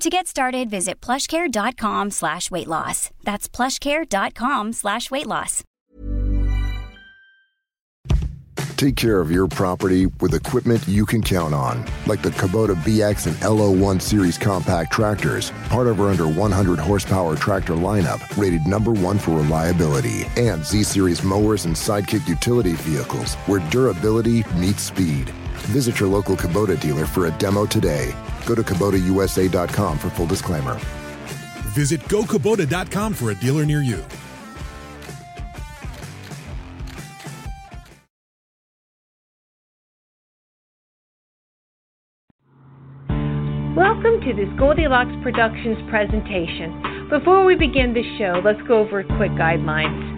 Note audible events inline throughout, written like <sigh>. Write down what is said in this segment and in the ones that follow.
To get started, visit plushcare.com slash weight loss. That's plushcare.com slash weight loss. Take care of your property with equipment you can count on, like the Kubota BX and LO1 Series compact tractors, part of our under 100 horsepower tractor lineup, rated number one for reliability, and Z Series mowers and Sidekick utility vehicles, where durability meets speed. Visit your local Kubota dealer for a demo today. Go to KubotaUSA.com for full disclaimer. Visit gokubota.com for a dealer near you. Welcome to this Goldilocks Productions presentation. Before we begin the show, let's go over quick guidelines.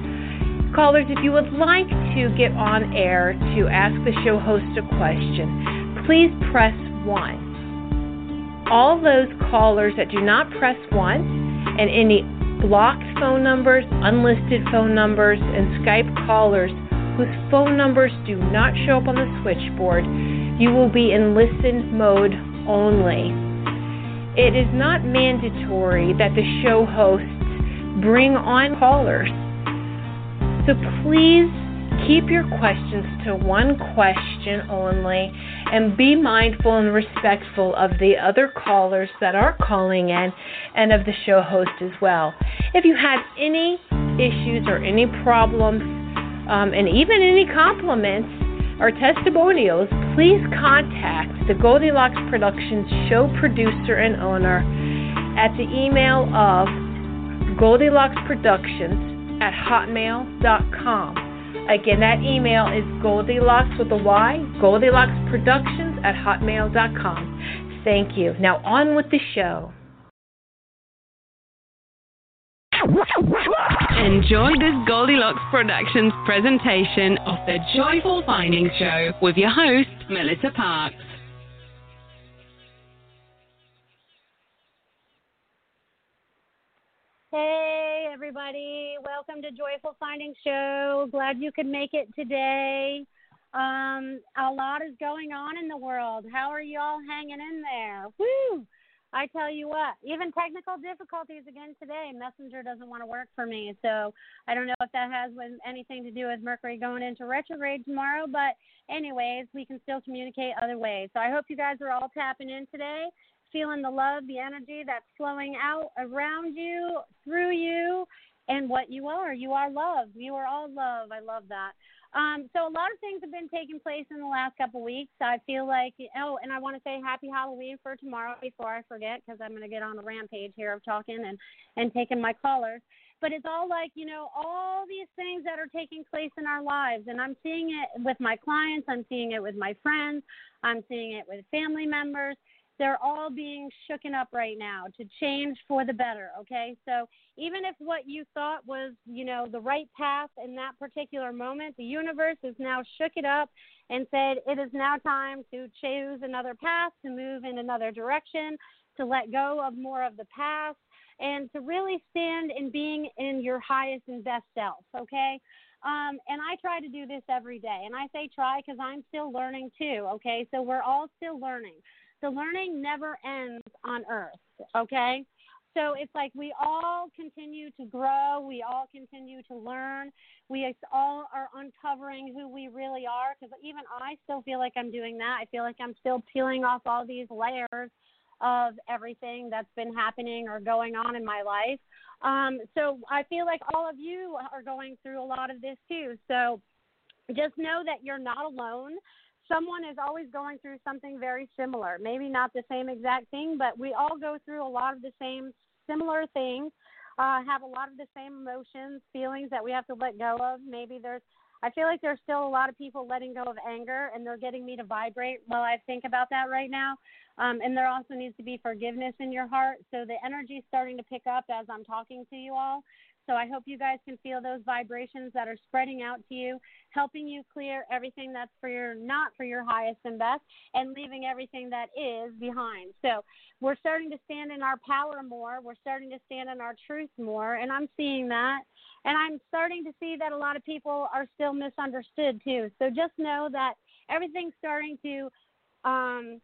Callers, if you would like to get on air to ask the show host a question, please press 1. All those callers that do not press 1 and any blocked phone numbers, unlisted phone numbers, and Skype callers whose phone numbers do not show up on the switchboard, you will be in listen mode only. It is not mandatory that the show hosts bring on callers. So please keep your questions to one question only and be mindful and respectful of the other callers that are calling in and of the show host as well. If you have any issues or any problems, um, and even any compliments or testimonials, please contact the Goldilocks Productions show producer and owner at the email of GoldilocksProductions at hotmail.com. Again, that email is Goldilocks with a Y, Goldilocks Productions at hotmail.com. Thank you. Now on with the show. Enjoy this Goldilocks Productions presentation of the Joyful Finding Show with your host, Melissa Parks. Hey, everybody. Welcome to Joyful Finding Show. Glad you could make it today. Um, a lot is going on in the world. How are you all hanging in there? Woo! I tell you what, even technical difficulties again today. Messenger doesn't want to work for me, so I don't know if that has with anything to do with Mercury going into retrograde tomorrow. But anyways, we can still communicate other ways. So I hope you guys are all tapping in today, feeling the love, the energy that's flowing out around you, through you, and what you are. You are love. You are all love. I love that. Um, so a lot of things have been taking place in the last couple of weeks. I feel like oh, and I want to say happy Halloween for tomorrow before I forget because I'm going to get on a rampage here of talking and and taking my callers. But it's all like you know all these things that are taking place in our lives, and I'm seeing it with my clients. I'm seeing it with my friends. I'm seeing it with family members they're all being shooken up right now to change for the better okay so even if what you thought was you know the right path in that particular moment the universe has now shook it up and said it is now time to choose another path to move in another direction to let go of more of the past and to really stand in being in your highest and best self, okay? Um, and I try to do this every day. And I say try because I'm still learning too, okay? So we're all still learning. The learning never ends on earth, okay? So it's like we all continue to grow, we all continue to learn, we all are uncovering who we really are because even I still feel like I'm doing that. I feel like I'm still peeling off all these layers of everything that's been happening or going on in my life. Um, so I feel like all of you are going through a lot of this too. So just know that you're not alone someone is always going through something very similar. Maybe not the same exact thing, but we all go through a lot of the same similar things, uh, have a lot of the same emotions, feelings that we have to let go of. Maybe there's, I feel like there's still a lot of people letting go of anger and they're getting me to vibrate while I think about that right now. Um, and there also needs to be forgiveness in your heart. So the energy is starting to pick up as I'm talking to you all. So I hope you guys can feel those vibrations that are spreading out to you, helping you clear everything that's for your not for your highest and best, and leaving everything that is behind. So we're starting to stand in our power more. We're starting to stand in our truth more, and I'm seeing that. And I'm starting to see that a lot of people are still misunderstood too. So just know that everything's starting to um,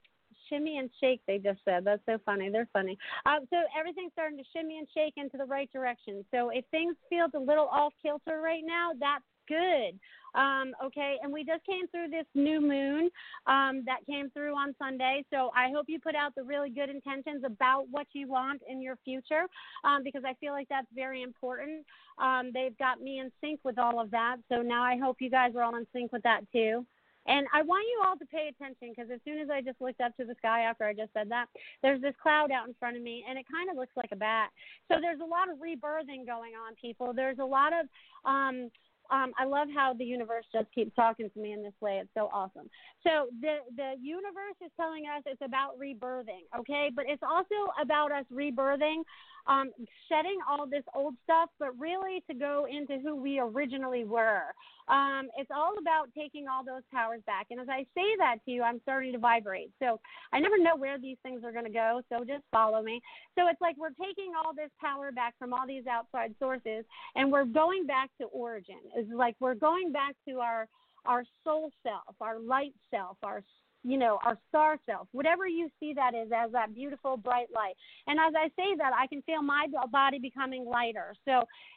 shimmy and shake. They just said that's so funny. They're funny. Uh, so everything's starting to shimmy and shake into the right direction. So if things feel a little off kilter right now, that's good. Um, okay, and we just came through this new moon um, that came through on Sunday. So I hope you put out the really good intentions about what you want in your future um, because I feel like that's very important. Um, they've got me in sync with all of that. So now I hope you guys are all in sync with that too. And I want you all to pay attention because as soon as I just looked up to the sky after I just said that, there's this cloud out in front of me and it kind of looks like a bat. So there's a lot of rebirthing going on, people. There's a lot of um um, I love how the universe just keeps talking to me in this way. It's so awesome. So the the universe is telling us it's about rebirthing, okay? But it's also about us rebirthing um, shedding all this old stuff, but really to go into who we originally were. Um, it's all about taking all those powers back. And as I say that to you, I'm starting to vibrate. So I never know where these things are going to go. So just follow me. So it's like we're taking all this power back from all these outside sources, and we're going back to origin. It's like we're going back to our our soul self, our light self, our you know, our star self, whatever you see that is as that beautiful bright light. And as I say that, I can feel my body becoming lighter. So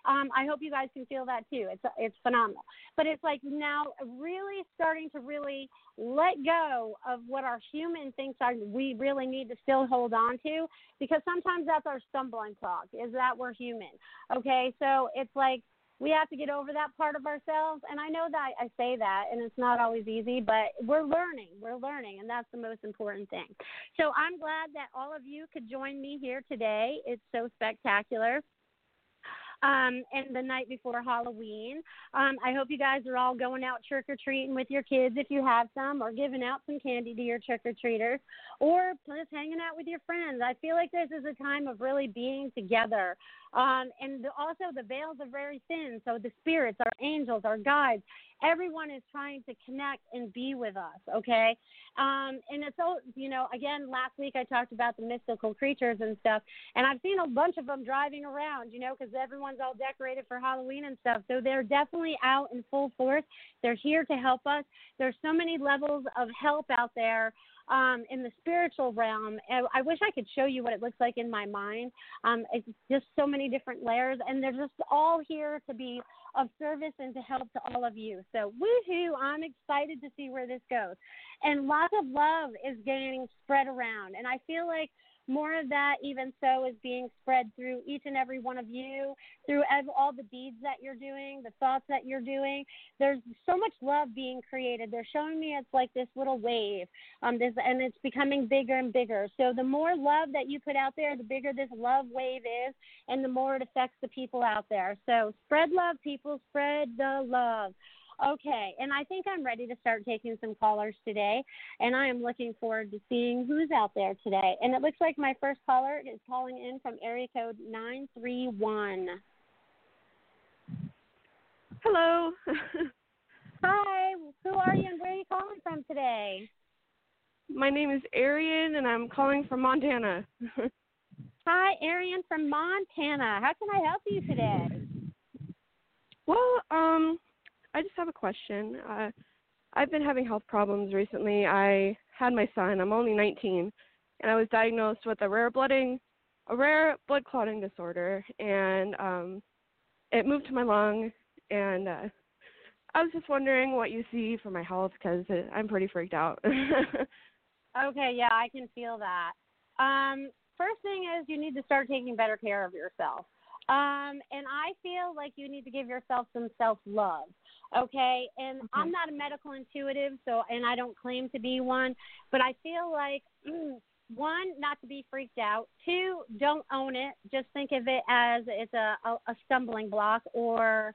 um, I hope you guys can feel that too. It's it's phenomenal. But it's like now really starting to really let go of what our human thinks are we really need to still hold on to because sometimes that's our stumbling block is that we're human. Okay, so it's like we have to get over that part of ourselves. And I know that I say that, and it's not always easy, but we're learning. We're learning, and that's the most important thing. So I'm glad that all of you could join me here today. It's so spectacular um, and the night before Halloween. Um, I hope you guys are all going out trick or treating with your kids if you have some, or giving out some candy to your trick or treaters, or just hanging out with your friends. I feel like this is a time of really being together. Um, and the, also, the veils are very thin, so the spirits, our angels, our guides, everyone is trying to connect and be with us, okay? Um, and it's so, you know, again, last week I talked about the mystical creatures and stuff, and I've seen a bunch of them driving around, you know, because everyone's all decorated for Halloween and stuff. So they're definitely out in full force. They're here to help us. There's so many levels of help out there um, in the spiritual realm. I wish I could show you what it looks like in my mind. Um, it's just so many different layers, and they're just all here to be of service and to help to all of you. So, woohoo! I'm excited to see where this goes. And lots of love is getting spread around, and I feel like more of that, even so, is being spread through each and every one of you, through all the deeds that you're doing, the thoughts that you're doing. There's so much love being created. They're showing me it's like this little wave, um, this, and it's becoming bigger and bigger. So the more love that you put out there, the bigger this love wave is, and the more it affects the people out there. So spread love, people, spread the love. Okay, and I think I'm ready to start taking some callers today, and I am looking forward to seeing who's out there today. And it looks like my first caller is calling in from area code 931. Hello. <laughs> Hi, who are you and where are you calling from today? My name is Arian, and I'm calling from Montana. <laughs> Hi, Arian from Montana. How can I help you today? Well, um, I just have a question. Uh, I've been having health problems recently. I had my son. I'm only 19, and I was diagnosed with a rare blooding, a rare blood clotting disorder, and um, it moved to my lung. And uh, I was just wondering what you see for my health because I'm pretty freaked out. <laughs> okay, yeah, I can feel that. Um, first thing is you need to start taking better care of yourself. Um, and I feel like you need to give yourself some self love. Okay. And okay. I'm not a medical intuitive, so, and I don't claim to be one, but I feel like, <clears throat> one, not to be freaked out. Two, don't own it. Just think of it as it's a, a, a stumbling block or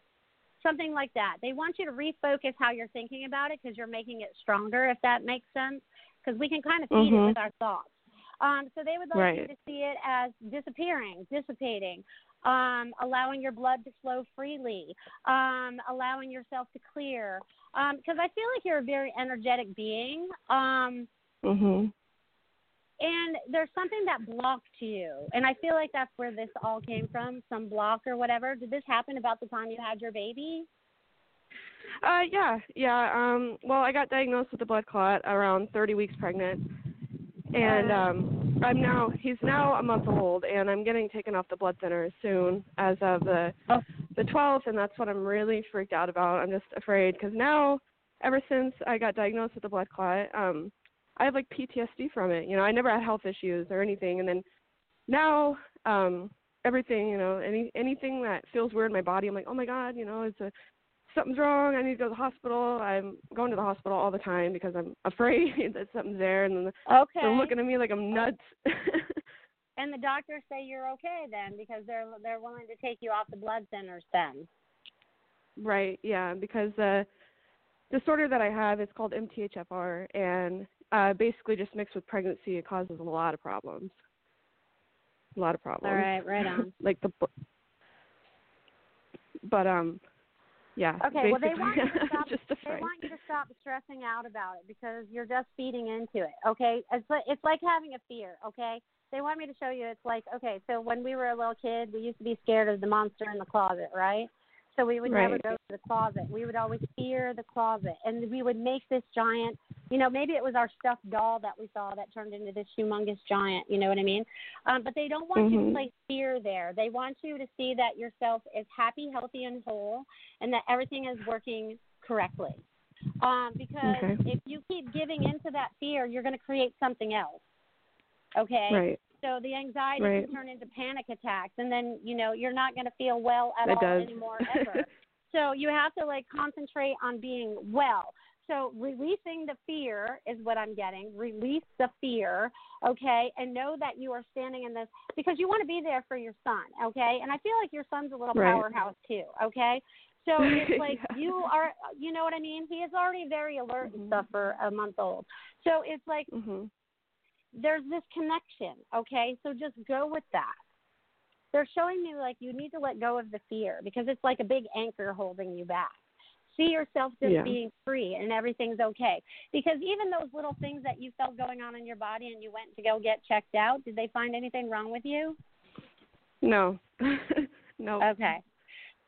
something like that. They want you to refocus how you're thinking about it because you're making it stronger, if that makes sense. Because we can kind of feed mm-hmm. it with our thoughts. Um, so they would like right. you to see it as disappearing, dissipating, um, allowing your blood to flow freely, um, allowing yourself to clear. Because um, I feel like you're a very energetic being. Um, mm-hmm. And there's something that blocked you. And I feel like that's where this all came from some block or whatever. Did this happen about the time you had your baby? Uh, yeah, yeah. Um, well, I got diagnosed with a blood clot around 30 weeks pregnant, and uh-huh. um, I'm now he's now a month old, and I'm getting taken off the blood thinners soon as of the oh. the 12th, and that's what I'm really freaked out about. I'm just afraid because now, ever since I got diagnosed with the blood clot, um, I have like PTSD from it. You know, I never had health issues or anything, and then now, um, everything, you know, any anything that feels weird in my body, I'm like, oh my god, you know, it's a something's wrong. I need to go to the hospital. I'm going to the hospital all the time because I'm afraid <laughs> that something's there, and then okay. they're looking at me like I'm nuts. <laughs> and the doctors say you're okay then because they're they're willing to take you off the blood thinners then. Right. Yeah. Because the disorder that I have is called MTHFR, and uh, basically just mixed with pregnancy, it causes a lot of problems. A lot of problems. All right. Right on. <laughs> like the. But um, yeah. Okay. Well, they want you to <laughs> stop. just they want you to stop stressing out about it because you're just feeding into it. Okay. It's like, it's like having a fear. Okay. They want me to show you. It's like okay. So when we were a little kid, we used to be scared of the monster in the closet, right? So we would right. never go to the closet. We would always fear the closet, and we would make this giant. You know, maybe it was our stuffed doll that we saw that turned into this humongous giant. You know what I mean? Um, but they don't want mm-hmm. you to place fear there. They want you to see that yourself is happy, healthy, and whole, and that everything is working correctly. Um, because okay. if you keep giving into that fear, you're going to create something else. Okay. Right. So the anxiety right. can turn into panic attacks, and then you know you're not going to feel well at it all does. anymore <laughs> ever. so you have to like concentrate on being well. So releasing the fear is what I'm getting. Release the fear, okay, and know that you are standing in this because you want to be there for your son, okay. And I feel like your son's a little right. powerhouse too, okay. So <laughs> it's like yeah. you are, you know what I mean. He is already very alert mm-hmm. and stuff for a month old. So it's like mm-hmm there's this connection, okay? So just go with that. They're showing me like you need to let go of the fear because it's like a big anchor holding you back. See yourself just yeah. being free and everything's okay. Because even those little things that you felt going on in your body and you went to go get checked out, did they find anything wrong with you? No. <laughs> no. Okay.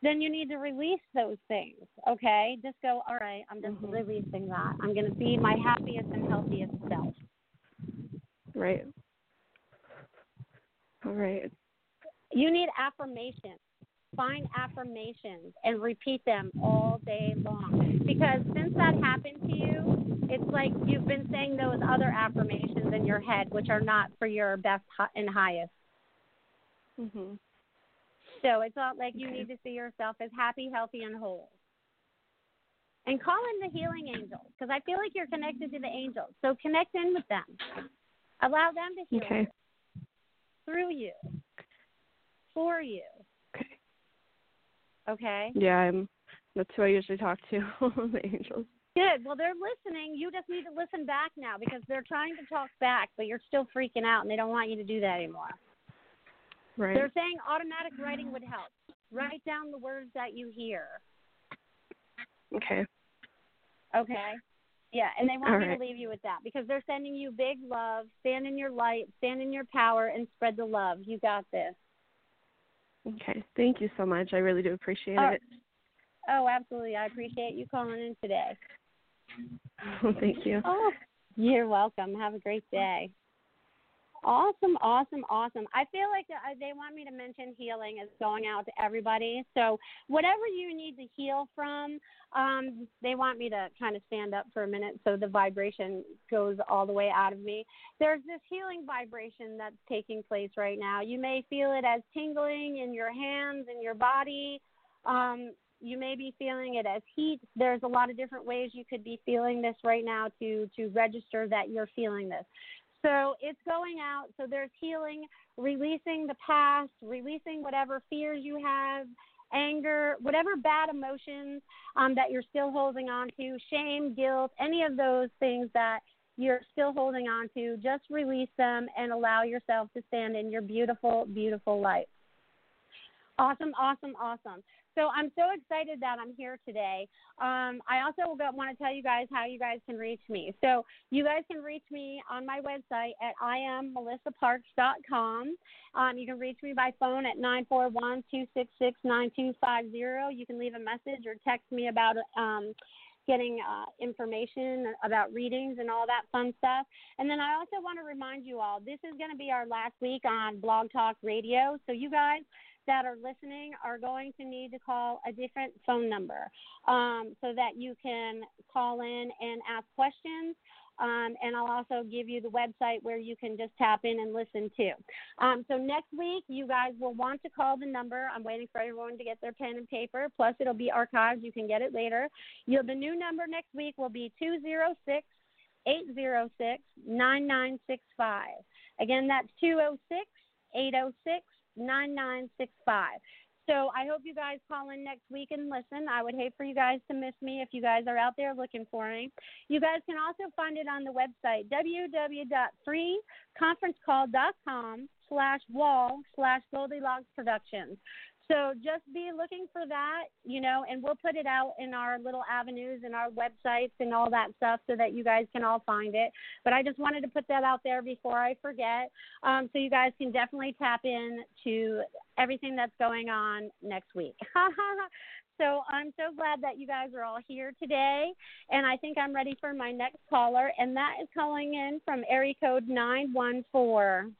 Then you need to release those things, okay? Just go, all right, I'm just mm-hmm. releasing that. I'm going to be my happiest and healthiest self. Right. All right. You need affirmations. Find affirmations and repeat them all day long. Because since that happened to you, it's like you've been saying those other affirmations in your head, which are not for your best and highest. Mhm. So it's not like you okay. need to see yourself as happy, healthy, and whole. And call in the healing angels because I feel like you're connected to the angels. So connect in with them. Allow them to heal okay. you, through you, for you. Okay. Okay. Yeah, I'm. That's who I usually talk to, <laughs> the angels. Good. Well, they're listening. You just need to listen back now because they're trying to talk back, but you're still freaking out, and they don't want you to do that anymore. Right. They're saying automatic writing would help. Write down the words that you hear. Okay. Okay. Yeah, and they want All me right. to leave you with that because they're sending you big love. Stand in your light, stand in your power, and spread the love. You got this. Okay. Thank you so much. I really do appreciate Oh, it. Oh, absolutely. I appreciate you calling in today. <laughs> Thank you. Oh, you're welcome. Have a great day. Awesome, awesome, awesome. I feel like uh, they want me to mention healing is going out to everybody. So whatever you need to heal from, um, they want me to kind of stand up for a minute so the vibration goes all the way out of me. There's this healing vibration that's taking place right now. You may feel it as tingling in your hands and your body. Um, you may be feeling it as heat. There's a lot of different ways you could be feeling this right now to to register that you're feeling this. So it's going out. So there's healing, releasing the past, releasing whatever fears you have, anger, whatever bad emotions um, that you're still holding on to, shame, guilt, any of those things that you're still holding on to. Just release them and allow yourself to stand in your beautiful, beautiful light. Awesome, awesome, awesome. So I'm so excited that I'm here today. Um, I also want to tell you guys how you guys can reach me. So you guys can reach me on my website at iammelissaparks.com. Um, you can reach me by phone at 941-266-9250. You can leave a message or text me about um, getting uh, information about readings and all that fun stuff. And then I also want to remind you all this is going to be our last week on Blog Talk Radio. So you guys that are listening are going to need to call a different phone number um, so that you can call in and ask questions. Um, and I'll also give you the website where you can just tap in and listen to. Um, so next week, you guys will want to call the number. I'm waiting for everyone to get their pen and paper. Plus, it'll be archived. You can get it later. You'll, the new number next week will be 206 806 9965. Again, that's 206 806 9965. So I hope you guys call in next week and listen. I would hate for you guys to miss me if you guys are out there looking for me. You guys can also find it on the website www.freeconferencecall.com slash wall slash Goldilocks Productions. So just be looking for that, you know, and we'll put it out in our little avenues and our websites and all that stuff so that you guys can all find it. But I just wanted to put that out there before I forget. Um, so you guys can definitely tap in to everything that's going on next week. <laughs> so I'm so glad that you guys are all here today. And I think I'm ready for my next caller, and that is calling in from area code 914.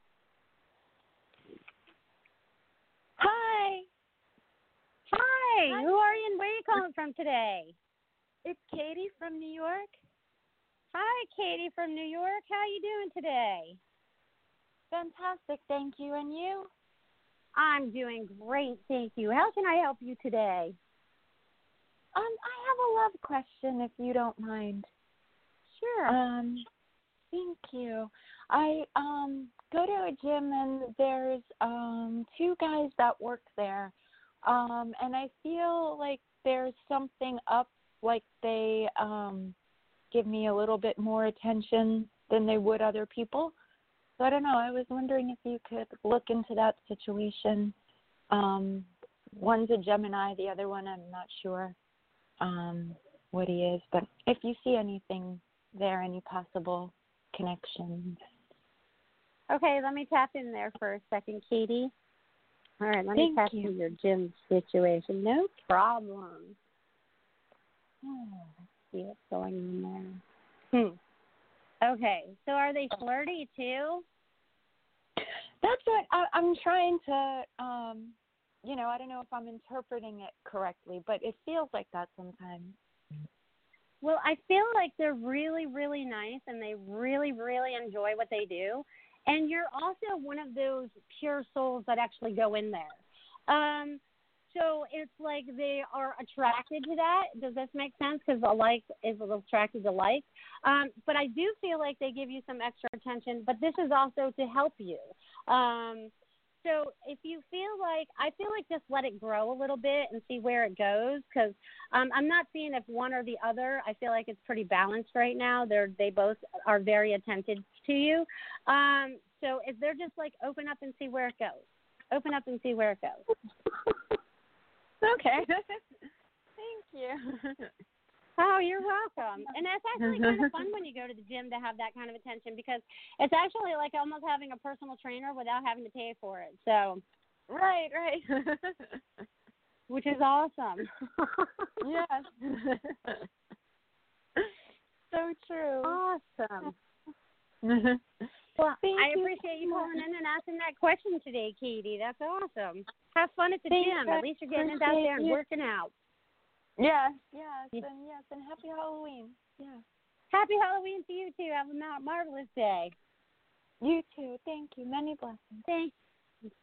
Hi. Hi. Hi. Who are you and where are you calling from today? It's Katie from New York. Hi, Katie from New York. How are you doing today? Fantastic, thank you. And you? I'm doing great, thank you. How can I help you today? Um, I have a love question if you don't mind. Sure. Um, thank you. I um go to a gym and there's um two guys that work there. Um and I feel like there's something up like they um give me a little bit more attention than they would other people. So I don't know. I was wondering if you could look into that situation. Um, one's a Gemini, the other one I'm not sure um, what he is. But if you see anything there, any possible connections. Okay, let me tap in there for a second, Katie. All right, let me Thank tap you. your gym situation. No problem. Hmm. Let's see what's going on there. Hmm. Okay, so are they flirty too? That's what I, I'm trying to. Um, you know, I don't know if I'm interpreting it correctly, but it feels like that sometimes. Well, I feel like they're really, really nice and they really, really enjoy what they do. And you're also one of those pure souls that actually go in there. Um, so it's like they are attracted to that. Does this make sense? Because a like is attracted to like. Um, but I do feel like they give you some extra attention. But this is also to help you. Um, so if you feel like I feel like just let it grow a little bit and see where it goes because um, I'm not seeing if one or the other. I feel like it's pretty balanced right now. They're they both are very attentive to you. Um, so if they're just like open up and see where it goes. Open up and see where it goes. Okay. <laughs> Thank you. Oh, you're welcome. And that's actually kind of fun when you go to the gym to have that kind of attention because it's actually like almost having a personal trainer without having to pay for it. So, right, right. which is awesome. <laughs> yes. <laughs> so true. Awesome. Well, I you appreciate you so calling in and asking that question today, Katie. That's awesome. Have fun at the Thanks, gym. At least you're getting it out there and you. working out. Yes, yes, and yes, and happy Halloween. Yeah. Happy Halloween to you too. Have a mar- marvelous day. You too. Thank you. Many blessings. Thanks.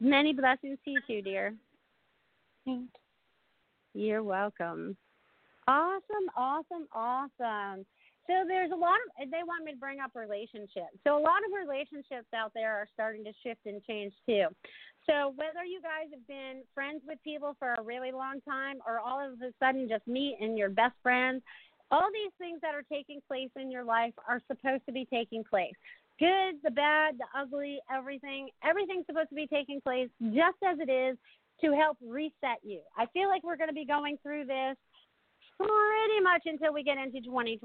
Many blessings to you too, dear. Thank You're welcome. Awesome, awesome, awesome. So there's a lot of they want me to bring up relationships. So a lot of relationships out there are starting to shift and change too. So whether you guys have been friends with people for a really long time or all of a sudden just meet and you're best friends, all these things that are taking place in your life are supposed to be taking place. Good, the bad, the ugly, everything, everything's supposed to be taking place just as it is to help reset you. I feel like we're going to be going through this pretty much until we get into 2020.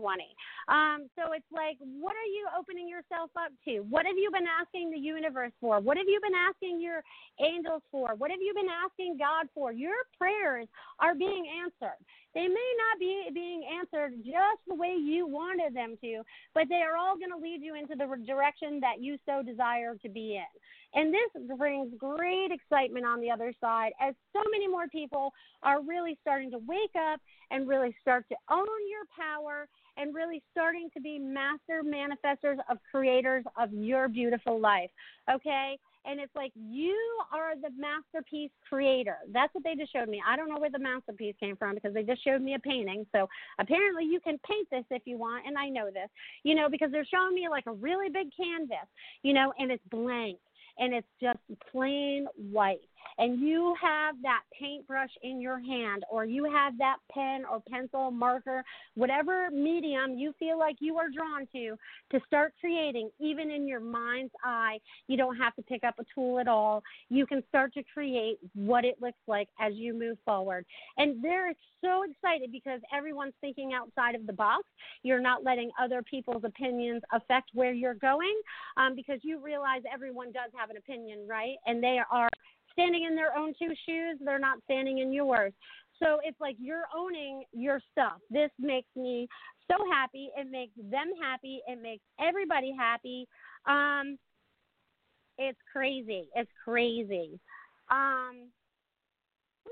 Um, so it's like, what are you opening yourself up to? What have you been asking the universe for? What have you been asking your angels for? What have you been asking God for? Your prayers are being answered. They may not be being answered just the way you wanted them to, but they are all going to lead you into the direction that you so desire to be in. And this brings great excitement on the other side as so many more people are really starting to wake up and really start to own your power and really starting to be master manifestors of creators of your beautiful life. Okay? And it's like you are the masterpiece creator. That's what they just showed me. I don't know where the masterpiece came from because they just showed me a painting. So apparently you can paint this if you want, and I know this, you know, because they're showing me like a really big canvas, you know, and it's blank and it's just plain white. And you have that paintbrush in your hand, or you have that pen or pencil, marker, whatever medium you feel like you are drawn to, to start creating, even in your mind's eye. You don't have to pick up a tool at all. You can start to create what it looks like as you move forward. And they're so excited because everyone's thinking outside of the box. You're not letting other people's opinions affect where you're going um, because you realize everyone does have an opinion, right? And they are standing in their own two shoes, they're not standing in yours. So it's like you're owning your stuff. This makes me so happy. It makes them happy. It makes everybody happy. Um, it's crazy. It's crazy. Um,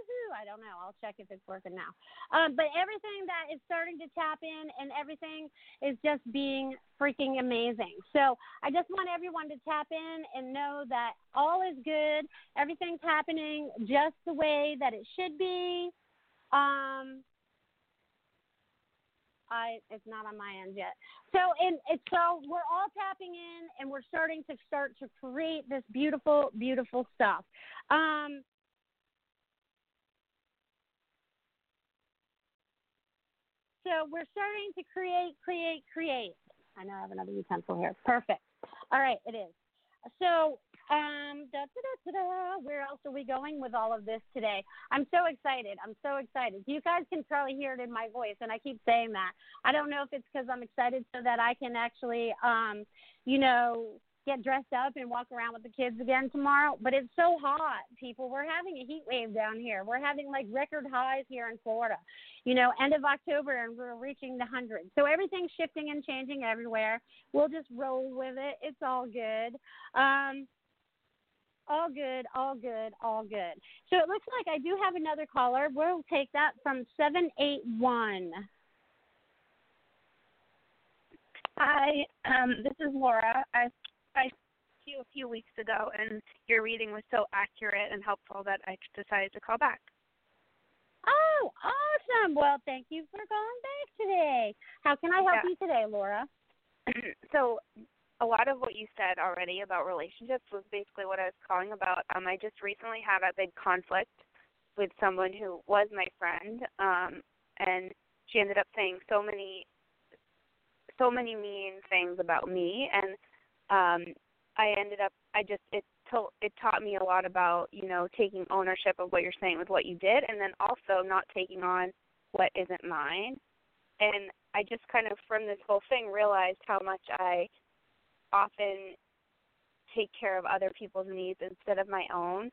woohoo, I don't know. I'll check if it's working now. Um, but everything that is starting to tap in and everything is just being freaking amazing. So I just want everyone to tap in and know that all is good. Everything's happening just the way that it should be. Um, I it's not on my end yet. So and it's so we're all tapping in and we're starting to start to create this beautiful, beautiful stuff. Um, so we're starting to create, create, create. I know I have another utensil here. Perfect. All right, it is. So, um, da, da, da, where else are we going with all of this today? I'm so excited. I'm so excited. You guys can probably hear it in my voice, and I keep saying that. I don't know if it's because I'm excited so that I can actually, um, you know, get dressed up and walk around with the kids again tomorrow. But it's so hot, people. We're having a heat wave down here. We're having like record highs here in Florida. You know, end of October, and we're reaching the hundreds. So everything's shifting and changing everywhere. We'll just roll with it. It's all good. Um, all good, all good, all good. So it looks like I do have another caller. We'll take that from 781. Hi, um, this is Laura. I I to you a few weeks ago, and your reading was so accurate and helpful that I decided to call back. Oh, awesome. Well, thank you for calling back today. How can I help Yeah. you today, Laura? <clears throat> so, a lot of what you said already about relationships was basically what I was calling about. Um, I just recently had a big conflict with someone who was my friend, um, and she ended up saying so many, so many mean things about me, and um, I ended up, I just it told it taught me a lot about you know taking ownership of what you're saying with what you did, and then also not taking on what isn't mine. and I just kind of from this whole thing realized how much I often take care of other people's needs instead of my own.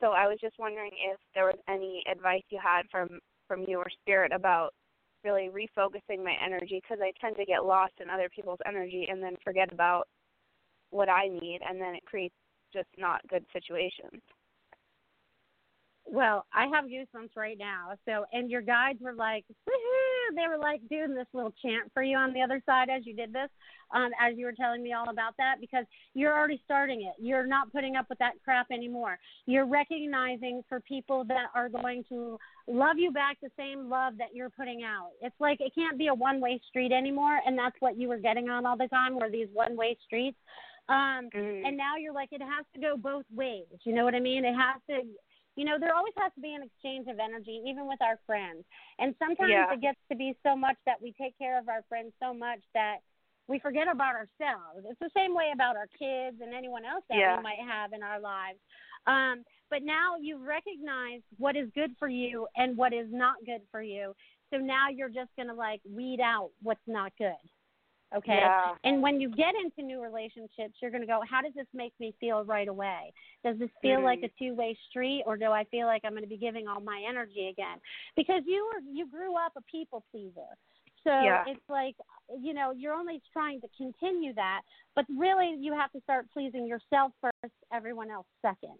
So I was just wondering if there was any advice you had from from you or spirit about really refocusing my energy because I tend to get lost in other people's energy and then forget about what I need and then it creates just not good situations. Well, I have goosebumps right now. So, and your guides were like, woohoo! They were like doing this little chant for you on the other side as you did this, um, as you were telling me all about that, because you're already starting it. You're not putting up with that crap anymore. You're recognizing for people that are going to love you back the same love that you're putting out. It's like it can't be a one way street anymore, and that's what you were getting on all the time, were these one way streets. Um, mm-hmm. and now you're like, it has to go both ways. You know what I mean? It has to you know, there always has to be an exchange of energy, even with our friends. And sometimes yeah. it gets to be so much that we take care of our friends so much that we forget about ourselves. It's the same way about our kids and anyone else that yeah. we might have in our lives. Um, but now you've recognized what is good for you and what is not good for you. So now you're just going to like weed out what's not good. Okay. Yeah. And when you get into new relationships, you're going to go, how does this make me feel right away? Does this feel mm-hmm. like a two way street or do I feel like I'm going to be giving all my energy again? Because you were, you grew up a people pleaser. So yeah. it's like, you know, you're only trying to continue that, but really you have to start pleasing yourself first, everyone else second.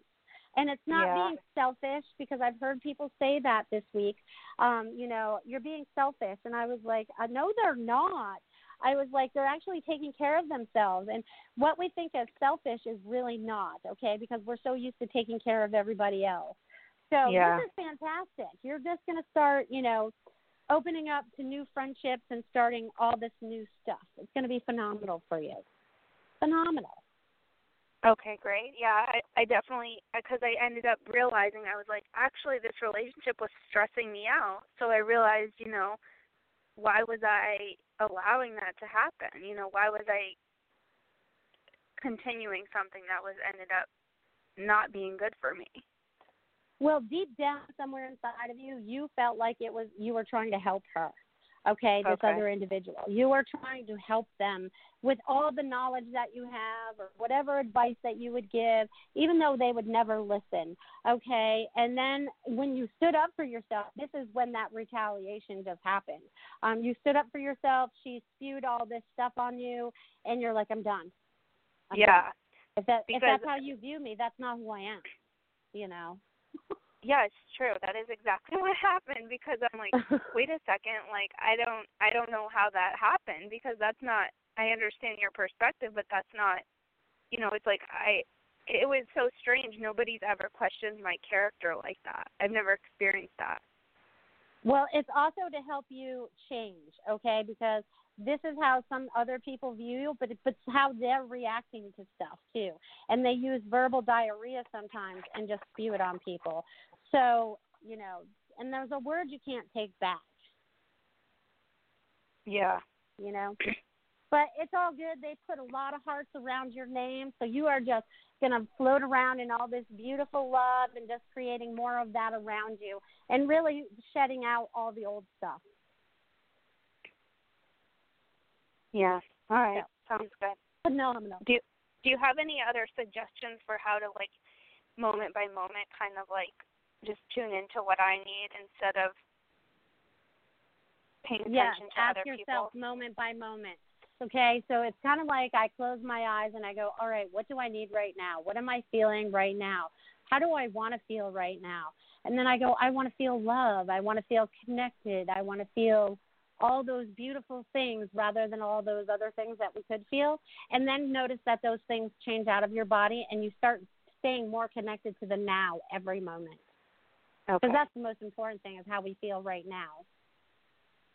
And it's not yeah. being selfish because I've heard people say that this week. Um, you know, you're being selfish. And I was like, no, they're not. I was like, they're actually taking care of themselves. And what we think as selfish is really not, okay, because we're so used to taking care of everybody else. So yeah. this is fantastic. You're just going to start, you know, opening up to new friendships and starting all this new stuff. It's going to be phenomenal for you. Phenomenal. Okay, great. Yeah, I, I definitely uh, because I ended up realizing I was like, actually, this relationship was stressing me out. So I realized, you know, why was I allowing that to happen? You know, why was I continuing something that was ended up not being good for me? Well, deep down somewhere inside of you, you felt like it was you were trying to help her okay, this okay. other individual. You are trying to help them with all the knowledge that you have or whatever advice that you would give, even though they would never listen, okay? And then when you stood up for yourself, this is when that retaliation just happened. Um, you stood up for yourself, she spewed all this stuff on you, and you're like, I'm done. I'm yeah. Done. If that if that's how you view me, that's not who I am. You know. <laughs> yeah, it's true. That is exactly <laughs> what happened because I'm like, <laughs> wait a second, like I don't I don't know how that happened because that's not I understand your perspective, but that's not you know, it's like I it was so strange. Nobody's ever questioned my character like that. I've never experienced that. Well, it's also to help you change, okay? Because this is how some other people view you, but it's how they're reacting to stuff too. And they use verbal diarrhea sometimes and just spew it on people. So, you know, and there's a word you can't take back. Yeah. You know? But it's all good. They put a lot of hearts around your name, so you are just going to float around in all this beautiful love and just creating more of that around you and really shedding out all the old stuff. Yeah. All right. So, Sounds good. Phenomenal. Do you, do you have any other suggestions for how to like moment by moment kind of like just tune into what I need instead of paying attention yeah, to ask other yourself people. moment by moment. Okay, so it's kind of like I close my eyes and I go, all right, what do I need right now? What am I feeling right now? How do I want to feel right now? And then I go, I want to feel love. I want to feel connected. I want to feel all those beautiful things rather than all those other things that we could feel. And then notice that those things change out of your body and you start staying more connected to the now every moment. Because Okay. that's the most important thing is how we feel right now.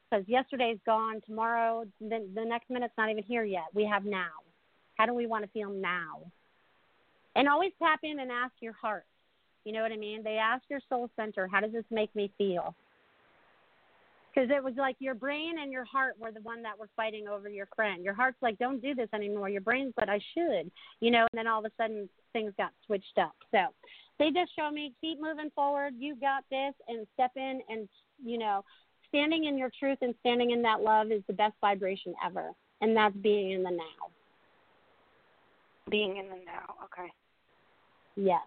Because yesterday's gone, tomorrow, the, the next minute's not even here yet. We have now. How do we want to feel now? And always tap in and ask your heart. You know what I mean? They ask your soul center, how does this make me feel? Because it was like your brain and your heart were the one that were fighting over your friend. Your heart's like, don't do this anymore. Your brain's like, I should. You know, and then all of a sudden things got switched up. So they just show me, keep moving forward. You got this, and step in and, you know, standing in your truth and standing in that love is the best vibration ever, and that's being in the now. Being in the now. Okay. Yes.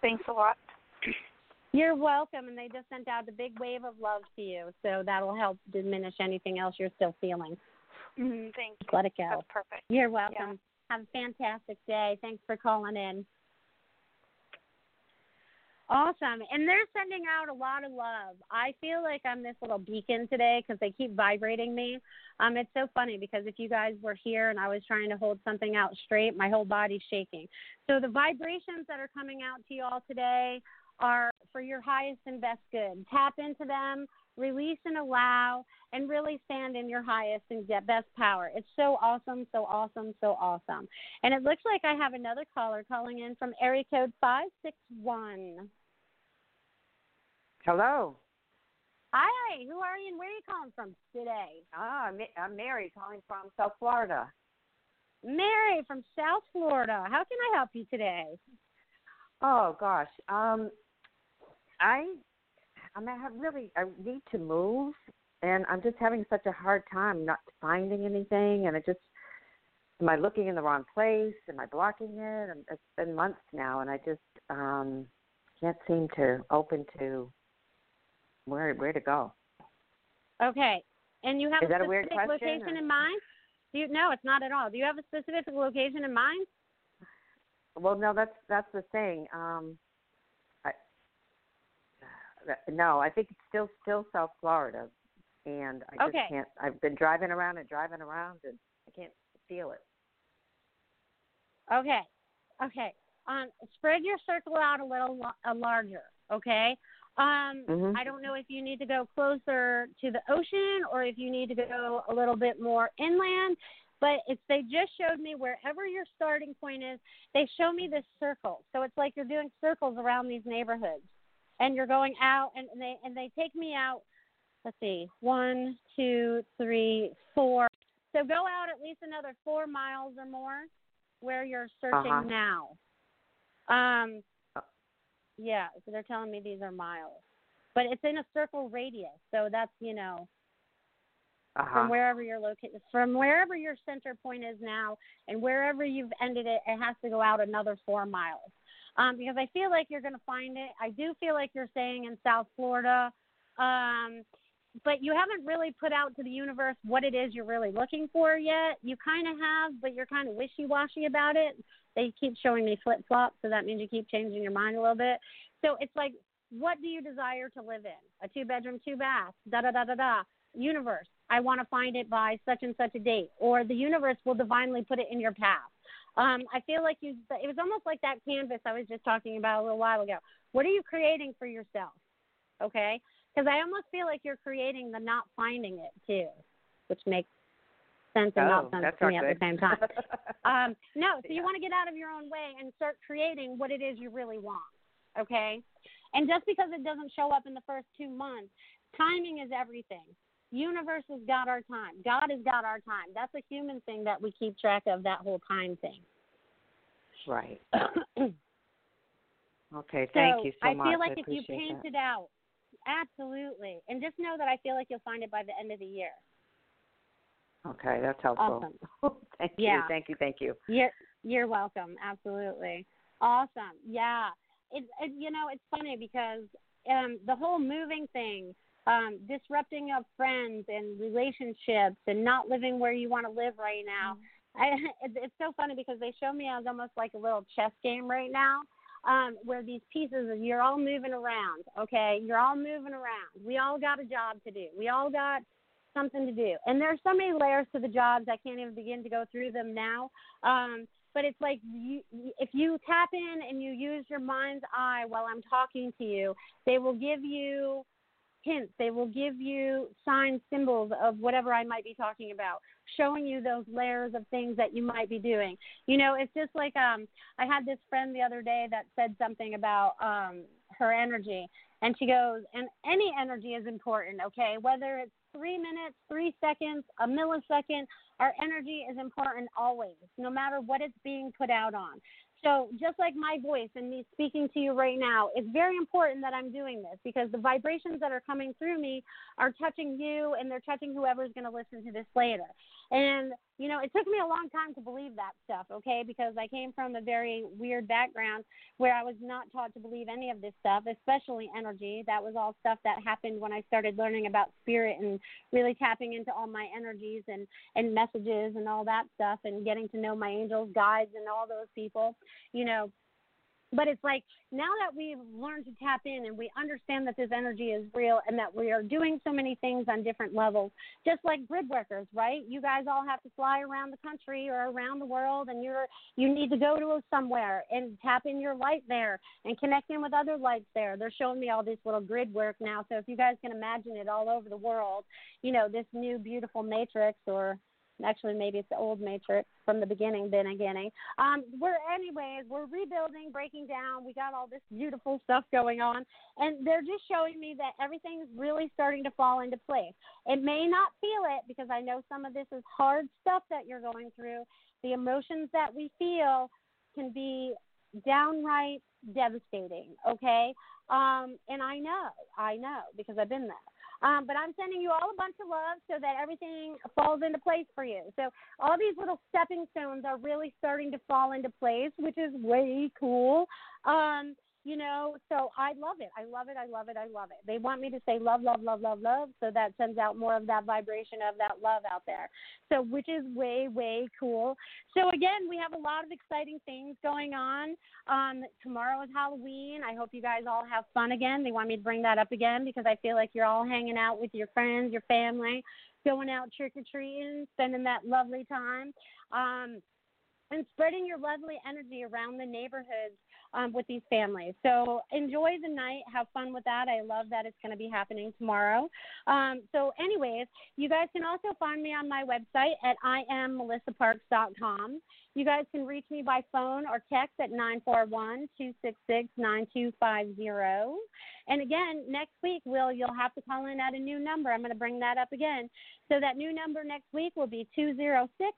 Thanks a lot. You're welcome, and they just sent out a big wave of love to you, so that'll help diminish anything else you're still feeling. Mm, thank you. Let it go. That's perfect. You're welcome. Have a fantastic day. Thanks for calling in. Awesome. And they're sending out a lot of love. I feel like I'm this little beacon today because they keep vibrating me. Um, it's so funny because if you guys were here and I was trying to hold something out straight, my whole body's shaking. So the vibrations that are coming out to you all today are for your highest and best good. Tap into them, release and allow, and really stand in your highest and get best power. It's so awesome, so awesome, so awesome. And it looks like I have another caller calling in from area code 561. Hello. Hi, who are you and where are you calling from today? Ah, I'm- Mary calling from South Florida. Mary from South Florida. How can I help you today? Oh gosh. Um I I'm I have really I need to move and I'm just having such a hard time not finding anything and I just am I looking in the wrong place? Am I blocking it? And it's been months now and I just um can't seem to open to where where to go. Okay. And you have Is a that a weird question, location or- in mind? Do you no, it's not at all. Do you have a specific location in mind? Well, no, that's that's the thing. Um, I, no, I think it's still still South Florida, and I just can't. I've been driving around and driving around, and I can't feel it. Okay. Okay. Um, spread your circle out a little lo- uh, larger. Okay. Um, Mhm. I don't know if you need to go closer to the ocean or if you need to go a little bit more inland. But it's they just showed me wherever your starting point is. They show me this circle, so it's like you're doing circles around these neighborhoods, and you're going out, and, and they and they take me out. Let's see, one, two, three, four. So go out at least another four miles or more, where you're searching Uh-huh. now. Um, yeah, so they're telling me these are miles, but it's in a circle radius, so that's you know Uh-huh. from wherever your location, from wherever your center point is now, and wherever you've ended it, it has to go out another four miles. Um, because I feel like you're going to find it. I do feel like you're staying in South Florida, um, but you haven't really put out to the universe what it is you're really looking for yet. You kind of have, but you're kind of wishy washy about it. They keep showing me flip flops, so that means you keep changing your mind a little bit. So it's like, what do you desire to live in? A two bedroom, two bath, da da da da da. Universe, I want to find it by such and such a date, or the universe will divinely put it in your path. Um, I feel like you. It was almost like that canvas I was just talking about a little while ago. What are you creating for yourself? Okay, because I almost feel like you're creating the not finding it too, which makes sense and Oh, not sense to me at the same time. <laughs> um, no, so you want to get out of your own way and start creating what it is you really want. Okay, and just because it doesn't show up in the first two months, timing is everything. Universe has got our time. God has got our time. That's a human thing that we keep track of. That whole time thing. Right. <clears throat> Okay. Thank so you so I much. I feel like if you paint that. it out, absolutely, and just know that I feel like you'll find it by the end of the year. Okay, that's helpful. Awesome. <laughs> <laughs> thank Yeah. you. Thank you. Thank you. You're you're welcome. Absolutely. Awesome. Yeah. It, it you know it's funny because um the whole moving thing, um, disrupting of friends and relationships and not living where you want to live right now. I <laughs> it, it's so funny because they show me as almost like a little chess game right now. Um, where these pieces of you're all moving around, okay? You're all moving around. We all got a job to do. We all got something to do. And there's so many layers to the jobs I can't even begin to go through them now. Um, but it's like you, if you tap in and you use your mind's eye while I'm talking to you, they will give you hints. They will give you signs, symbols of whatever I might be talking about, showing you those layers of things that you might be doing. You know, it's just like um I had this friend the other day that said something about um her energy and she goes, and any energy is important, okay? Whether it's three minutes, three seconds, a millisecond, our energy is important always, no matter what it's being put out on. So, just like my voice and me speaking to you right now, it's very important that I'm doing this because the vibrations that are coming through me are touching you and they're touching whoever's going to listen to this later. And, you know, it took me a long time to believe that stuff, okay? Because I came from a very weird background where I was not taught to believe any of this stuff, especially energy. That was all stuff that happened when I started learning about spirit and really tapping into all my energies and, and messages and all that stuff and getting to know my angels, guides, and all those people. You know, but it's like now that we've learned to tap in and we understand that this energy is real and that we are doing so many things on different levels, just like grid workers, right? You guys all have to fly around the country or around the world, and you're you need to go to somewhere and tap in your light there and connect in with other lights there. They're showing me all this little grid work now, so if you guys can imagine it all over the world, you know this new beautiful matrix or actually maybe it's the old matrix from the beginning then beginning um we're anyways we're rebuilding breaking down. We got all this beautiful stuff going on. And they're just showing me that everything's really starting to fall into place. It may not feel it because i know some of this is hard stuff that you're going through. The emotions that we feel can be downright devastating okay? Um and i know i know because i've been there um, but I'm sending you all a bunch of love so that everything falls into place for you. So all these little stepping stones are really starting to fall into place, which is way cool. Um, you know, so I love it. I love it. I love it. I love it. They want me to say love, love, love, love, love. So that sends out more of that vibration of that love out there. So, which is way, way cool. So, again, we have a lot of exciting things going on. Um, tomorrow is Halloween. I hope you guys all have fun again. They want me to bring that up again because I feel like you're all hanging out with your friends, your family, going out trick or treating, spending that lovely time. Um, and spreading your lovely energy around the neighborhoods um, with these families. So enjoy the night, have fun with that. I love that it's going to be happening tomorrow. Um, so, anyways, you guys can also find me on my website at iammelissaparks.com. You guys can reach me by phone or text at 941 266 9250. And again, next week, Will, you'll have to call in at a new number. I'm going to bring that up again. So that new number next week will be 206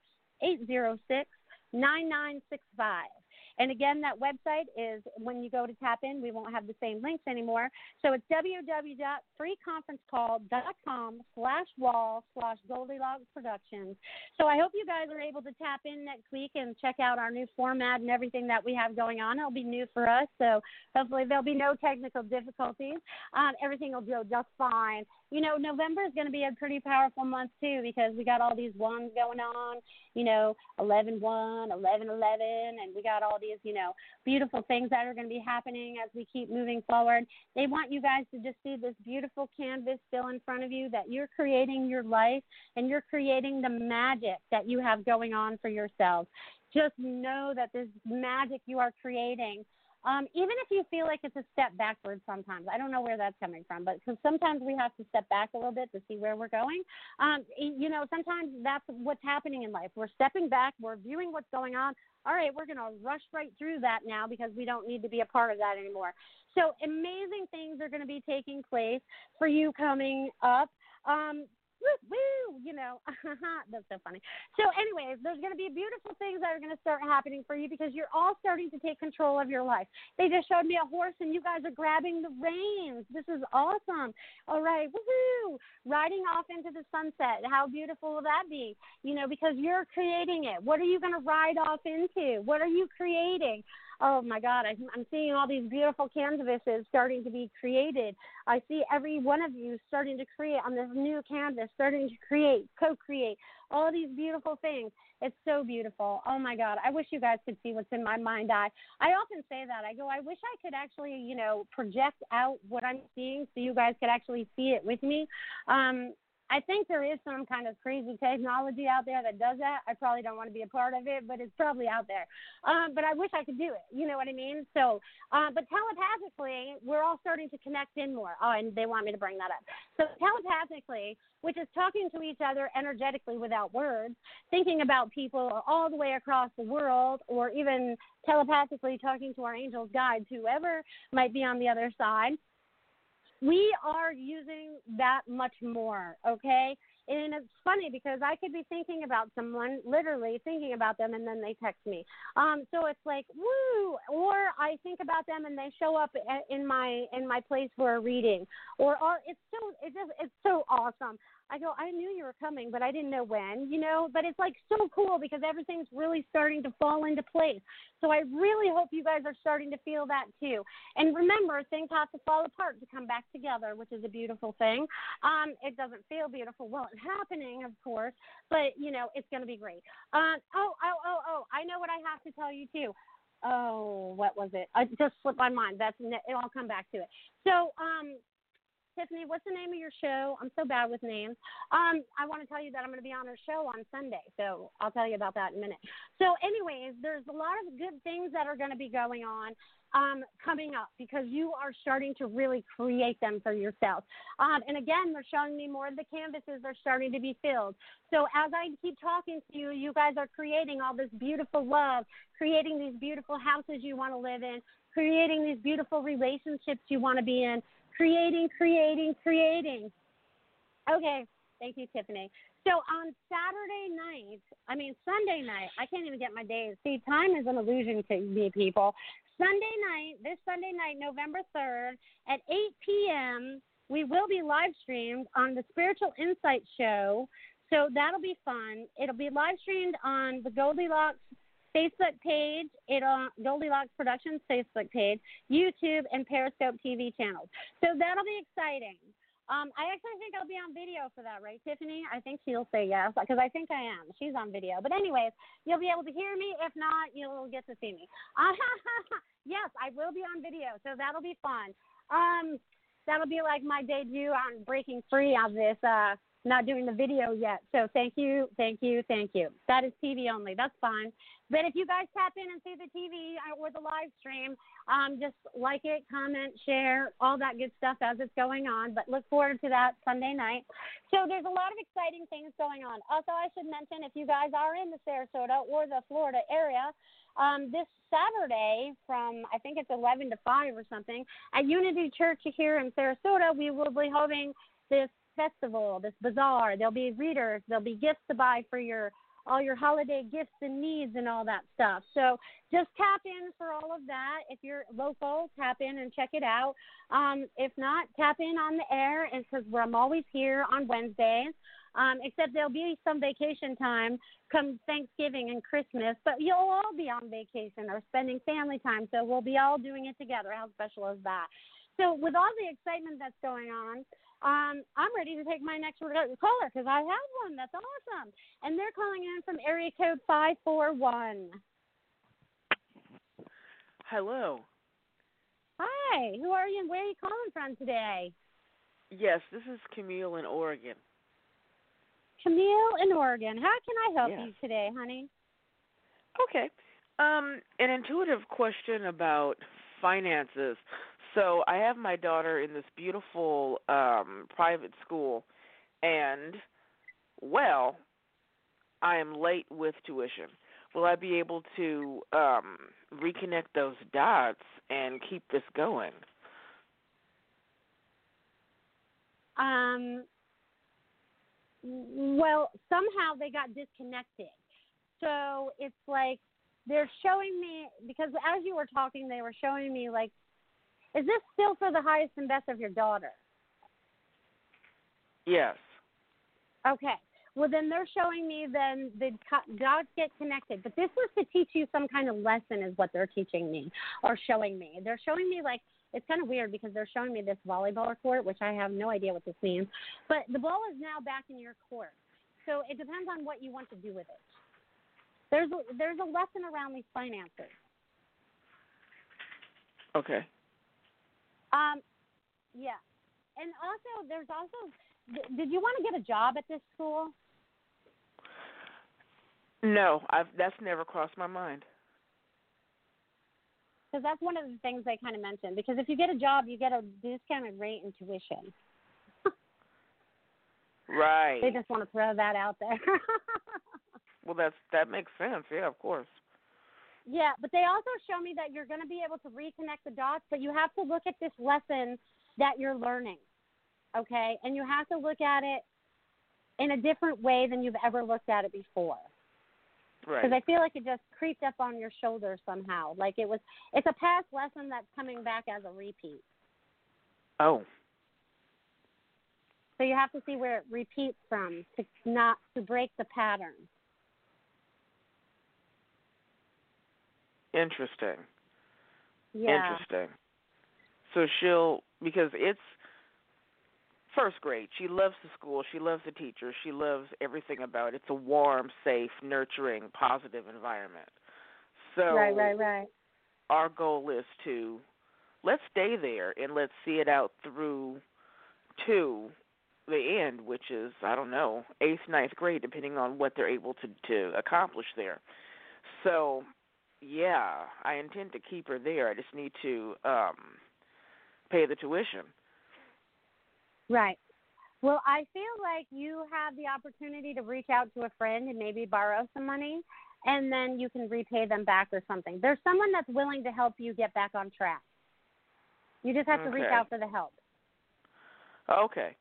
806 9965. And again, that website is when you go to tap in, we won't have the same links anymore. So it's www.freeconferencecall.com slash wall slash Goldilocks Productions. So I hope you guys are able to tap in next week and check out our new format and everything that we have going on. It'll be new for us, so hopefully there'll be no technical difficulties. Um, everything will go just fine. You know, November is going to be a pretty powerful month too because we got all these ones going on. You know, 11 1, 11 11, and we got all these, you know, beautiful things that are going to be happening as we keep moving forward. They want you guys to just see this beautiful canvas still in front of you that you're creating your life and you're creating the magic that you have going on for yourself. Just know that this magic you are creating um, even if you feel like it's a step backwards sometimes, I don't know where that's coming from, but because sometimes we have to step back a little bit to see where we're going. Um, you know, sometimes that's what's happening in life. We're stepping back, we're viewing what's going on. All right, we're going to rush right through that now because we don't need to be a part of that anymore. So amazing things are going to be taking place for you coming up. Um, woo, woo, you know, <laughs> that's so funny. So, anyways, there's going to be beautiful things that are going to start happening for you because you're all starting to take control of your life. They just showed me a horse and you guys are grabbing the reins. This is awesome. All right, woohoo, riding off into the sunset. How beautiful will that be? You know, because you're creating it. What are you going to ride off into? What are you creating? Oh my God, I'm, I'm seeing all these beautiful canvases starting to be created. I see every one of you starting to create on this new canvas, starting to create, co create all these beautiful things. It's so beautiful. Oh my God. I wish you guys could see what's in my mind eye. I often say that. I go, I wish I could actually, you know, project out what I'm seeing so you guys could actually see it with me. Um, I think there is some kind of crazy technology out there that does that. I probably don't want to be a part of it, but it's probably out there. Um, but I wish I could do it. You know what I mean? So, uh, but telepathically, we're all starting to connect in more. Oh, and they want me to bring that up. So telepathically, which is talking to each other energetically without words, thinking about people all the way across the world, or even telepathically talking to our angels, guides, whoever might be on the other side we are using that much more, okay? And it's funny because I could be thinking about someone, literally thinking about them, and then they text me. Um, so it's like woo, or I think about them and they show up in my in my place for a reading, or or it's so it just it's so awesome. I go, I knew you were coming, but I didn't know when, you know. But it's like so cool because everything's really starting to fall into place. So I really hope you guys are starting to feel that too. And remember, things have to fall apart to come back together, which is a beautiful thing. Um, it doesn't feel beautiful while it's happening, of course, but you know it's going to be great. Um, oh, oh, oh, oh! I know what I have to tell you too oh, what was it? I just slipped my mind. That's it. I'll come back to it. So, um, Tiffany, what's the name of your show? I'm so bad with names. Um, I want to tell you that I'm going to be on her show on Sunday, so I'll tell you about that in a minute. So, anyways, there's a lot of good things that are going to be going on um, coming up because you are starting to really create them for yourself. Um, and again, they're showing me more of the canvases are starting to be filled. So as I keep talking to you, you guys are creating all this beautiful love, creating these beautiful houses you want to live in, creating these beautiful relationships you want to be in, creating, creating, creating. Okay, thank you, Tiffany. So on Saturday night, I mean Sunday night, I can't even get my days. See, time is an illusion to me, people. Sunday night, this Sunday night, November 3rd at 8 p.m., we will be live streamed on the Spiritual Insight Show. So that'll be fun. It'll be live streamed on the Goldilocks Facebook page, it on Goldilocks Productions Facebook page, YouTube, and Periscope TV channels. So that'll be exciting. Um, I actually think I'll be on video for that, right, Tiffany? I think she'll say yes because I think I am. She's on video. But anyways, you'll be able to hear me. If not, you'll get to see me. Uh, <laughs> yes, I will be on video, so that'll be fun. Um, that'll be like my debut on breaking free on this uh, not doing the video yet. So thank you, thank you, thank you. That is TV only. That's fine. But if you guys tap in and see the TV or the live stream, um, just like it, comment, share, all that good stuff as it's going on. But look forward to that Sunday night. So there's a lot of exciting things going on. Also, I should mention if you guys are in the Sarasota or the Florida area, um, this Saturday from I think it's 11 to 5 or something at Unity Church here in Sarasota, we will be holding this festival, this bazaar. There'll be readers, there'll be gifts to buy for your all your holiday gifts and needs and all that stuff. So just tap in for all of that. If you're local, tap in and check it out. Um, if not, tap in on the air, because I'm always here on Wednesdays. Um, except there'll be some vacation time come Thanksgiving and Christmas, but you'll all be on vacation or spending family time, so we'll be all doing it together. How special is that? So, with all the excitement that's going on, um, I'm ready to take my next caller because I have one. That's awesome. And they're calling in from area code 541. Hello. Hi. Who are you and where are you calling from today? Yes, this is Camille in Oregon. Camille in Oregon. How can I help yes. you today, honey? Okay. Um, an intuitive question about finances. So I have my daughter in this beautiful um private school and well, I am late with tuition. Will I be able to um reconnect those dots and keep this going? Um well, somehow they got disconnected. So it's like they're showing me because as you were talking they were showing me like is this still for the highest and best of your daughter? Yes. Okay. Well, then they're showing me then the dots get connected. But this was to teach you some kind of lesson, is what they're teaching me or showing me. They're showing me like it's kind of weird because they're showing me this volleyball court, which I have no idea what this means. But the ball is now back in your court, so it depends on what you want to do with it. There's a, there's a lesson around these finances. Okay. Um, yeah, and also there's also. Did you want to get a job at this school? No, I've that's never crossed my mind. Because that's one of the things they kind of mentioned. Because if you get a job, you get a discounted rate in tuition. right. They just want to throw that out there. <laughs> well, that's that makes sense. Yeah, of course. Yeah, but they also show me that you're going to be able to reconnect the dots, but you have to look at this lesson that you're learning. Okay? And you have to look at it in a different way than you've ever looked at it before. Right. Because I feel like it just creeped up on your shoulder somehow. Like it was, it's a past lesson that's coming back as a repeat. Oh. So you have to see where it repeats from to not to break the pattern. Interesting. Yeah. Interesting. So she'll because it's first grade. She loves the school. She loves the teachers. She loves everything about it. It's a warm, safe, nurturing, positive environment. So right, right, right. our goal is to let's stay there and let's see it out through to the end, which is I don't know eighth, ninth grade, depending on what they're able to to accomplish there. So yeah, I intend to keep her there. I just need to um pay the tuition. Right. Well, I feel like you have the opportunity to reach out to a friend and maybe borrow some money, and then you can repay them back or something. There's someone that's willing to help you get back on track. You just have to reach out for the help. Okay.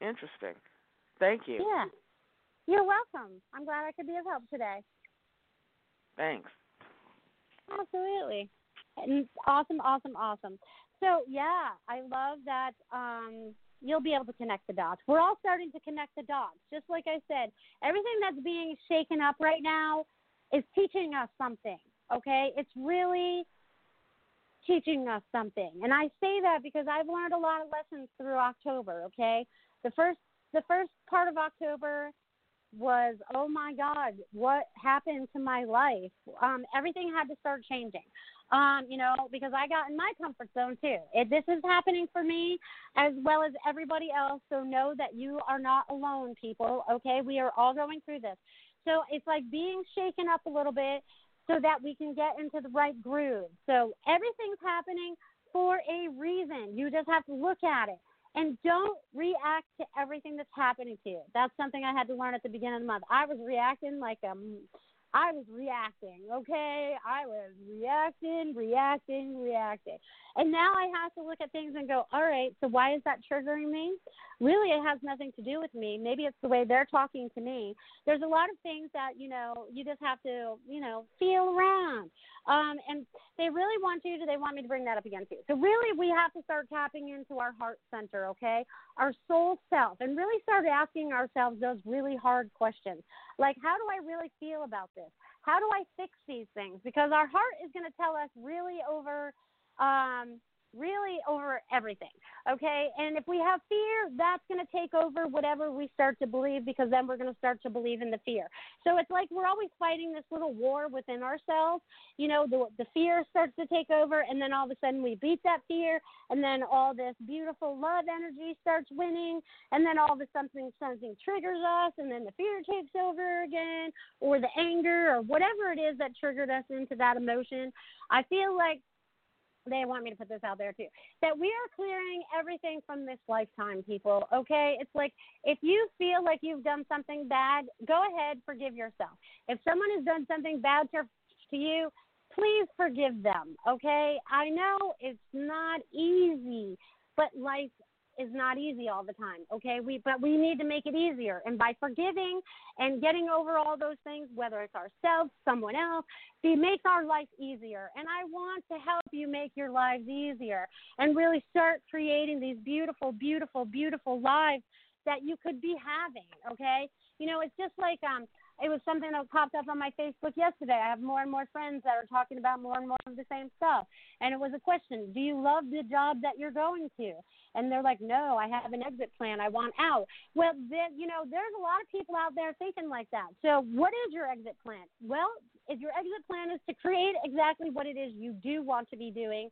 Interesting. Thank you. Yeah. You're welcome. I'm glad I could be of help today. Thanks. Absolutely. And awesome, awesome, awesome. So yeah, I love that um you'll be able to connect the dots. We're all starting to connect the dots. Just like I said, everything that's being shaken up right now is teaching us something. Okay? It's really teaching us something. And I say that because I've learned a lot of lessons through October, okay? The first the first part of October was oh my god what happened to my life? Um everything had to start changing. Um you know because i got in my comfort zone too. It, this is happening for me as well as everybody else so know that you are not alone people okay? We are all going through this. So it's like being shaken up a little bit so that we can get into the right groove. So everything's happening for a reason. You just have to look at it and don't react to everything that's happening to you. That's something I had to learn at the beginning of the month. I was reacting like a, I was reacting. Okay, I was reacting, reacting, reacting, and now I have to look at things and go, all right. So why is that triggering me? Really, it has nothing to do with me. Maybe it's the way they're talking to me. There's a lot of things that you know you just have to you know feel around. Um, and they really want you to, they want me to bring that up again too. So really we have to start tapping into our heart center, okay? Our soul self and really start asking ourselves those really hard questions. Like, how do I really feel about this? How do I fix these things? Because our heart is going to tell us really over, um, really over everything. Okay. And if we have fear, that's going to take over whatever we start to believe because then we're going to start to believe in the fear. So it's like we're always fighting this little war within ourselves. You know, the, the fear starts to take over, and then all of a sudden we beat that fear, and then all this beautiful love energy starts winning, and then all of a sudden something, something triggers us, and then the fear takes over again, or the anger, or whatever it is that triggered us into that emotion. I feel like they want me to put this out there too that we are clearing everything from this lifetime people okay? It's like if you feel like you've done something bad go ahead forgive yourself. If someone has done something bad to, to you please forgive them okay? I know it's not easy but life is not easy all the time okay? We but we need to make it easier. And by forgiving and getting over all those things whether it's ourselves someone else it makes our life easier. And i want to help you make your lives easier and really start creating these beautiful beautiful beautiful lives that you could be having okay? You know it's just like um it was something that popped up on my Facebook yesterday. I have more and more friends that are talking about more and more of the same stuff. And it was a question Do you love the job that you're going to? And they're like, No, I have an exit plan. I want out. Well, then, you know, there's a lot of people out there thinking like that. So, what is your exit plan? Well, if your exit plan is to create exactly what it is you do want to be doing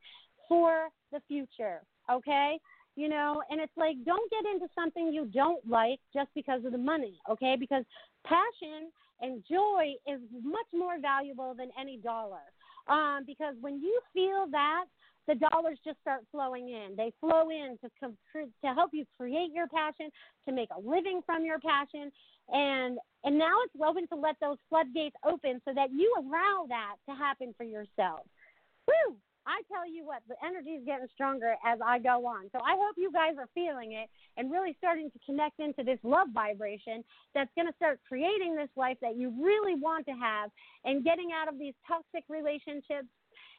for the future, okay? you know and it's like don't get into something you don't like just because of the money okay because passion and joy is much more valuable than any dollar. Um because when you feel that the dollars just start flowing in. They flow in to to help you create your passion to make a living from your passion. And and now it's open to let those floodgates open so that you allow that to happen for yourself. Woo! I tell you what, the energy is getting stronger as I go on. So I hope you guys are feeling it and really starting to connect into this love vibration that's going to start creating this life that you really want to have and getting out of these toxic relationships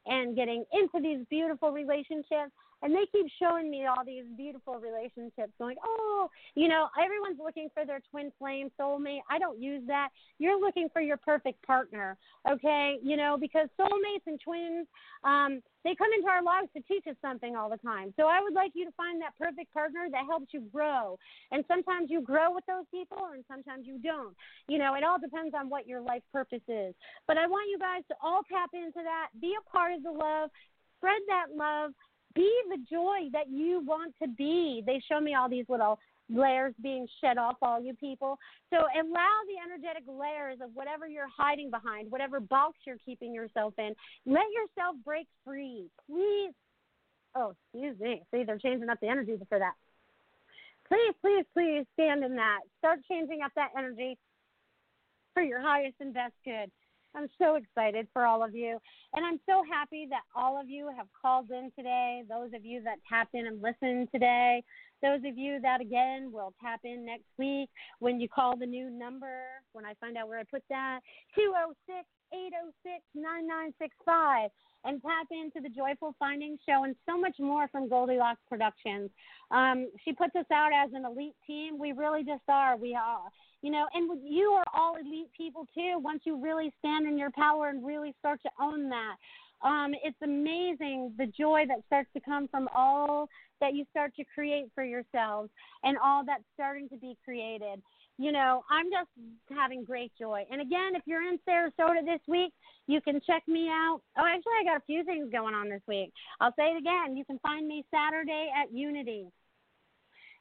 and getting into these beautiful relationships. And they keep showing me all these beautiful relationships, going, oh, you know, everyone's looking for their twin flame soulmate. I don't use that. You're looking for your perfect partner, okay? You know, because soulmates and twins, um, they come into our lives to teach us something all the time. So I would like you to find that perfect partner that helps you grow. And sometimes you grow with those people, and sometimes you don't. You know, it all depends on what your life purpose is. But I want you guys to all tap into that, be a part of the love, spread that love be the joy that you want to be. They show me all these little layers being shed off all you people. So allow the energetic layers of whatever you're hiding behind, whatever box you're keeping yourself in. Let yourself break free. Please. Oh, excuse me. See, they're changing up the energy for that. Please, please, please stand in that. Start changing up that energy for your highest and best good. I'm so excited for all of you. And I'm so happy that all of you have called in today. Those of you that tapped in and listened today. Those of you that, again, will tap in next week when you call the new number, when I find out where I put that 206 806 9965 and tap into the Joyful Findings Show and so much more from Goldilocks Productions. Um, she puts us out as an elite team. We really just are. We are you know, and you are all elite people too. Once you really stand in your power and really start to own that, um, it's amazing the joy that starts to come from all that you start to create for yourselves and all that's starting to be created. You know, I'm just having great joy. And again, if you're in Sarasota this week, you can check me out. Oh, actually, I got a few things going on this week. I'll say it again. You can find me Saturday at Unity.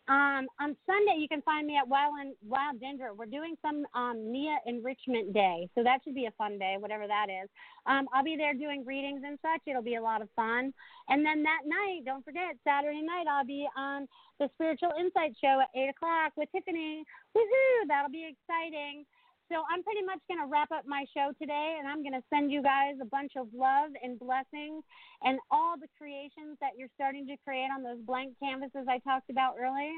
Um, on Sunday, you can find me at Wild, Wild Ginger. We're doing some um, Nia Enrichment Day, so that should be a fun day, whatever that is. Um, I'll be there doing readings and such. It'll be a lot of fun. And then that night, don't forget, Saturday night, I'll be on the Spiritual Insight Show at 8 o'clock with Tiffany. Woohoo! That'll be exciting. So I'm pretty much going to wrap up my show today, and I'm going to send you guys a bunch of love and blessings and all the creations that you're starting to create on those blank canvases I talked about earlier,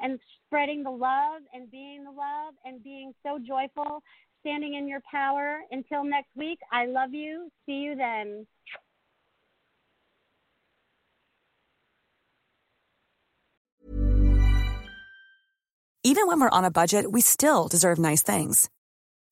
and spreading the love and being the love and being so joyful, standing in your power. Until next week, I love you. See you then. Even when we're on a budget, we still deserve nice things.